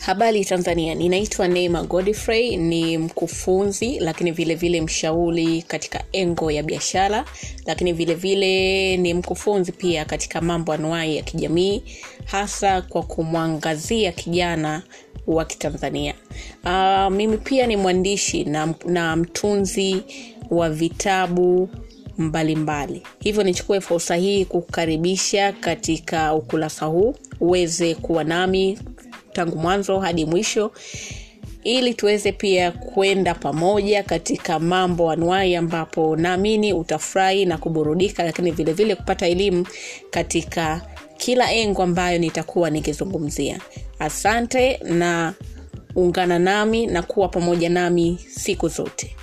habari tanzania ninaitwa neima godfrey ni mkufunzi lakini vile vile mshauri katika engo ya biashara lakini vile vile ni mkufunzi pia katika mambo anuai ya kijamii hasa kwa kumwangazia kijana wa kitanzania uh, mimi pia ni mwandishi na, na mtunzi wa vitabu mbalimbali mbali. hivyo nichukue fursa hii kukaribisha katika ukurasa huu uweze kuwa nami tangu mwanzo hadi mwisho ili tuweze pia kwenda pamoja katika mambo anuai ambapo naamini utafurahi na kuburudika lakini vile vile kupata elimu katika kila engo ambayo nitakuwa nikizungumzia. Asante na ungana nami na kuwa pamoja nami siku zote